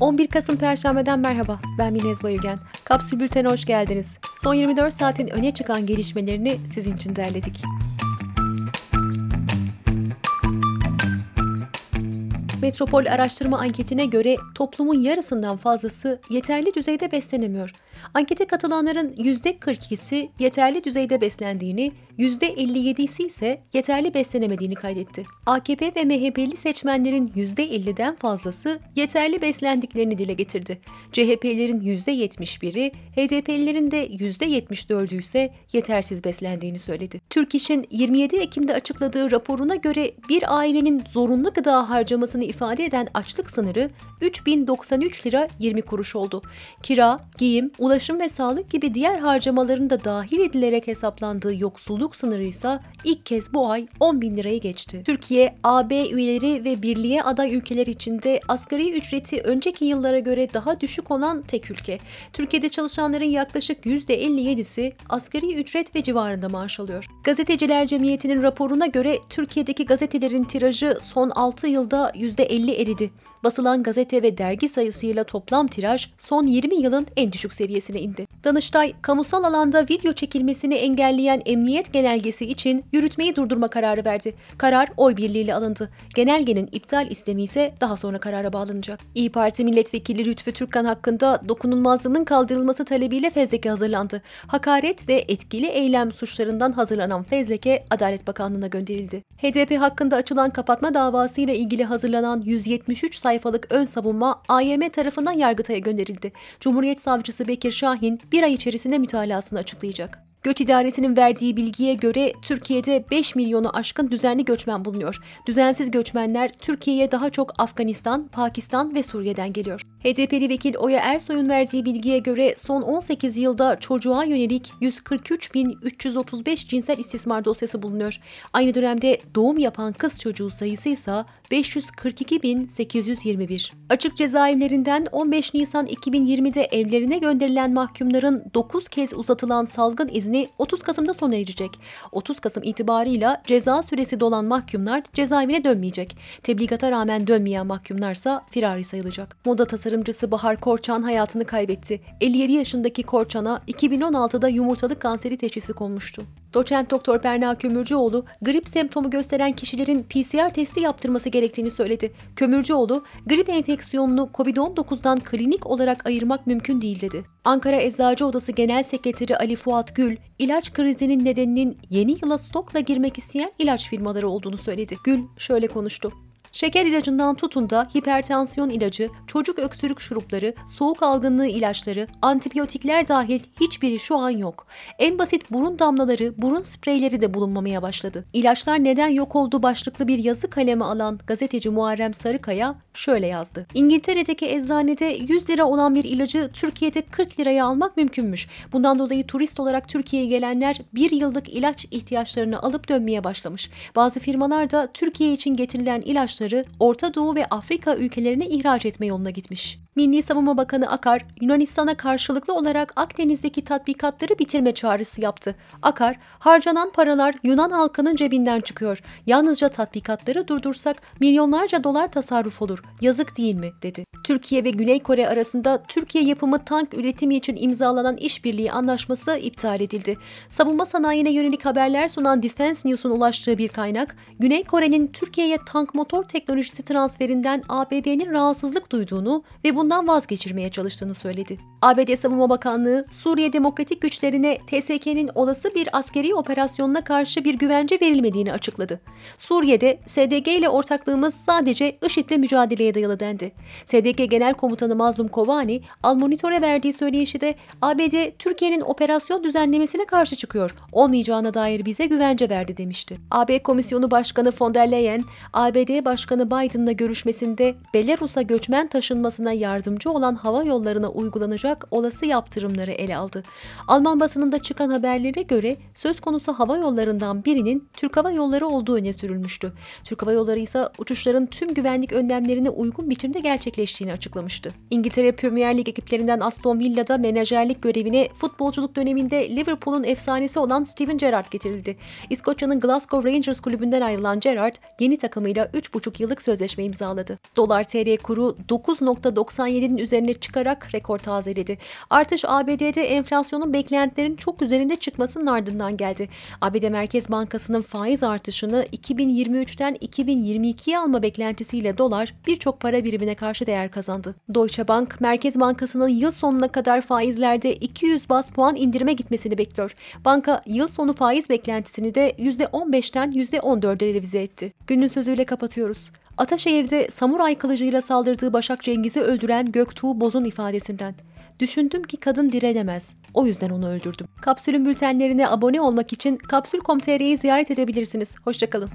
11 Kasım Perşembe'den merhaba. Ben Minez Bayülgen. Kapsül Bülten'e hoş geldiniz. Son 24 saatin öne çıkan gelişmelerini sizin için derledik. Metropol araştırma anketine göre toplumun yarısından fazlası yeterli düzeyde beslenemiyor. Ankete katılanların %42'si yeterli düzeyde beslendiğini, %57'si ise yeterli beslenemediğini kaydetti. AKP ve MHP'li seçmenlerin %50'den fazlası yeterli beslendiklerini dile getirdi. CHP'lerin %71'i, HDP'lilerin de %74'ü ise yetersiz beslendiğini söyledi. Türk İş'in 27 Ekim'de açıkladığı raporuna göre bir ailenin zorunlu gıda harcamasını ifade eden açlık sınırı 3093 lira 20 kuruş oldu. Kira, giyim, ulaşım ve sağlık gibi diğer harcamaların da dahil edilerek hesaplandığı yoksulluk sınırı ise ilk kez bu ay 10 bin lirayı geçti. Türkiye, AB üyeleri ve birliğe aday ülkeler içinde asgari ücreti önceki yıllara göre daha düşük olan tek ülke. Türkiye'de çalışanların yaklaşık %57'si asgari ücret ve civarında maaş alıyor. Gazeteciler Cemiyeti'nin raporuna göre Türkiye'deki gazetelerin tirajı son 6 yılda %50 eridi. Basılan gazete ve dergi sayısıyla toplam tiraj son 20 yılın en düşük seviyesine indi. Danıştay, kamusal alanda video çekilmesini engelleyen emniyet genelgesi için yürütmeyi durdurma kararı verdi. Karar oy birliğiyle alındı. Genelgenin iptal istemi ise daha sonra karara bağlanacak. İyi Parti milletvekili Lütfü Türkkan hakkında dokunulmazlığının kaldırılması talebiyle fezleke hazırlandı. Hakaret ve etkili eylem suçlarından hazırlanan fezleke Adalet Bakanlığı'na gönderildi. HDP hakkında açılan kapatma davasıyla ilgili hazırlanan 173 sayfalık ön savunma AYM tarafından Yargıtay'a gönderildi. Cumhuriyet Savcısı Bekir Şahin bir ay içerisinde mütalasını açıklayacak. Göç İdaresi'nin verdiği bilgiye göre Türkiye'de 5 milyonu aşkın düzenli göçmen bulunuyor. Düzensiz göçmenler Türkiye'ye daha çok Afganistan, Pakistan ve Suriye'den geliyor. HDP'li vekil Oya Ersoy'un verdiği bilgiye göre son 18 yılda çocuğa yönelik 143.335 cinsel istismar dosyası bulunuyor. Aynı dönemde doğum yapan kız çocuğu sayısı ise 542.821. Açık cezaevlerinden 15 Nisan 2020'de evlerine gönderilen mahkumların 9 kez uzatılan salgın izni 30 Kasım'da sona erecek. 30 Kasım itibarıyla ceza süresi dolan mahkumlar cezaevine dönmeyecek. Tebligata rağmen dönmeyen mahkumlarsa firari sayılacak. Moda tasarımcısı Bahar Korçan hayatını kaybetti. 57 yaşındaki Korçan'a 2016'da yumurtalık kanseri teşhisi konmuştu. Doçent Doktor Berna Kömürcüoğlu, grip semptomu gösteren kişilerin PCR testi yaptırması gerektiğini söyledi. Kömürcüoğlu, grip enfeksiyonunu COVID-19'dan klinik olarak ayırmak mümkün değil dedi. Ankara Eczacı Odası Genel Sekreteri Ali Fuat Gül, ilaç krizinin nedeninin yeni yıla stokla girmek isteyen ilaç firmaları olduğunu söyledi. Gül şöyle konuştu. Şeker ilacından tutun da hipertansiyon ilacı, çocuk öksürük şurupları, soğuk algınlığı ilaçları, antibiyotikler dahil hiçbiri şu an yok. En basit burun damlaları, burun spreyleri de bulunmamaya başladı. İlaçlar neden yok oldu başlıklı bir yazı kaleme alan gazeteci Muharrem Sarıkaya şöyle yazdı. İngiltere'deki eczanede 100 lira olan bir ilacı Türkiye'de 40 liraya almak mümkünmüş. Bundan dolayı turist olarak Türkiye'ye gelenler bir yıllık ilaç ihtiyaçlarını alıp dönmeye başlamış. Bazı firmalar da Türkiye için getirilen ilaçları ilaçları Orta Doğu ve Afrika ülkelerine ihraç etme yoluna gitmiş. Milli Savunma Bakanı Akar, Yunanistan'a karşılıklı olarak Akdeniz'deki tatbikatları bitirme çağrısı yaptı. Akar, harcanan paralar Yunan halkının cebinden çıkıyor. Yalnızca tatbikatları durdursak milyonlarca dolar tasarruf olur. Yazık değil mi? dedi. Türkiye ve Güney Kore arasında Türkiye yapımı tank üretimi için imzalanan işbirliği anlaşması iptal edildi. Savunma sanayine yönelik haberler sunan Defense News'un ulaştığı bir kaynak, Güney Kore'nin Türkiye'ye tank motor teknolojisi transferinden ABD'nin rahatsızlık duyduğunu ve bundan vazgeçirmeye çalıştığını söyledi. ABD Savunma Bakanlığı, Suriye Demokratik Güçlerine TSK'nin olası bir askeri operasyonuna karşı bir güvence verilmediğini açıkladı. Suriye'de SDG ile ortaklığımız sadece IŞİD'le mücadeleye dayalı dendi. SDG Genel Komutanı Mazlum Kovani, Al Monitor'e verdiği söyleyişi de ABD, Türkiye'nin operasyon düzenlemesine karşı çıkıyor, olmayacağına dair bize güvence verdi demişti. AB Komisyonu Başkanı von der Leyen, ABD Başkanı Biden'la görüşmesinde Belarus'a göçmen taşınmasına yardımcı olan hava yollarına uygulanacak olası yaptırımları ele aldı. Alman basınında çıkan haberlere göre söz konusu hava yollarından birinin Türk Hava Yolları olduğu öne sürülmüştü. Türk Hava Yolları ise uçuşların tüm güvenlik önlemlerine uygun biçimde gerçekleştiğini açıklamıştı. İngiltere Premier Lig ekiplerinden Aston Villa'da menajerlik görevine futbolculuk döneminde Liverpool'un efsanesi olan Steven Gerrard getirildi. İskoçya'nın Glasgow Rangers kulübünden ayrılan Gerrard yeni takımıyla 3,5 4,5 yıllık sözleşme imzaladı. Dolar TL kuru 9.97'nin üzerine çıkarak rekor tazeledi. Artış ABD'de enflasyonun beklentilerin çok üzerinde çıkmasının ardından geldi. ABD Merkez Bankası'nın faiz artışını 2023'ten 2022'ye alma beklentisiyle dolar birçok para birimine karşı değer kazandı. Deutsche Bank, Merkez Bankası'nın yıl sonuna kadar faizlerde 200 bas puan indirime gitmesini bekliyor. Banka yıl sonu faiz beklentisini de %15'ten %14'e revize etti. Günün sözüyle kapatıyoruz. Ataşehir'de samuray kılıcıyla saldırdığı Başak Cengiz'i öldüren Göktuğ Boz'un ifadesinden. Düşündüm ki kadın direnemez. O yüzden onu öldürdüm. Kapsülün bültenlerine abone olmak için Kapsül.com.tr'yi ziyaret edebilirsiniz. Hoşçakalın.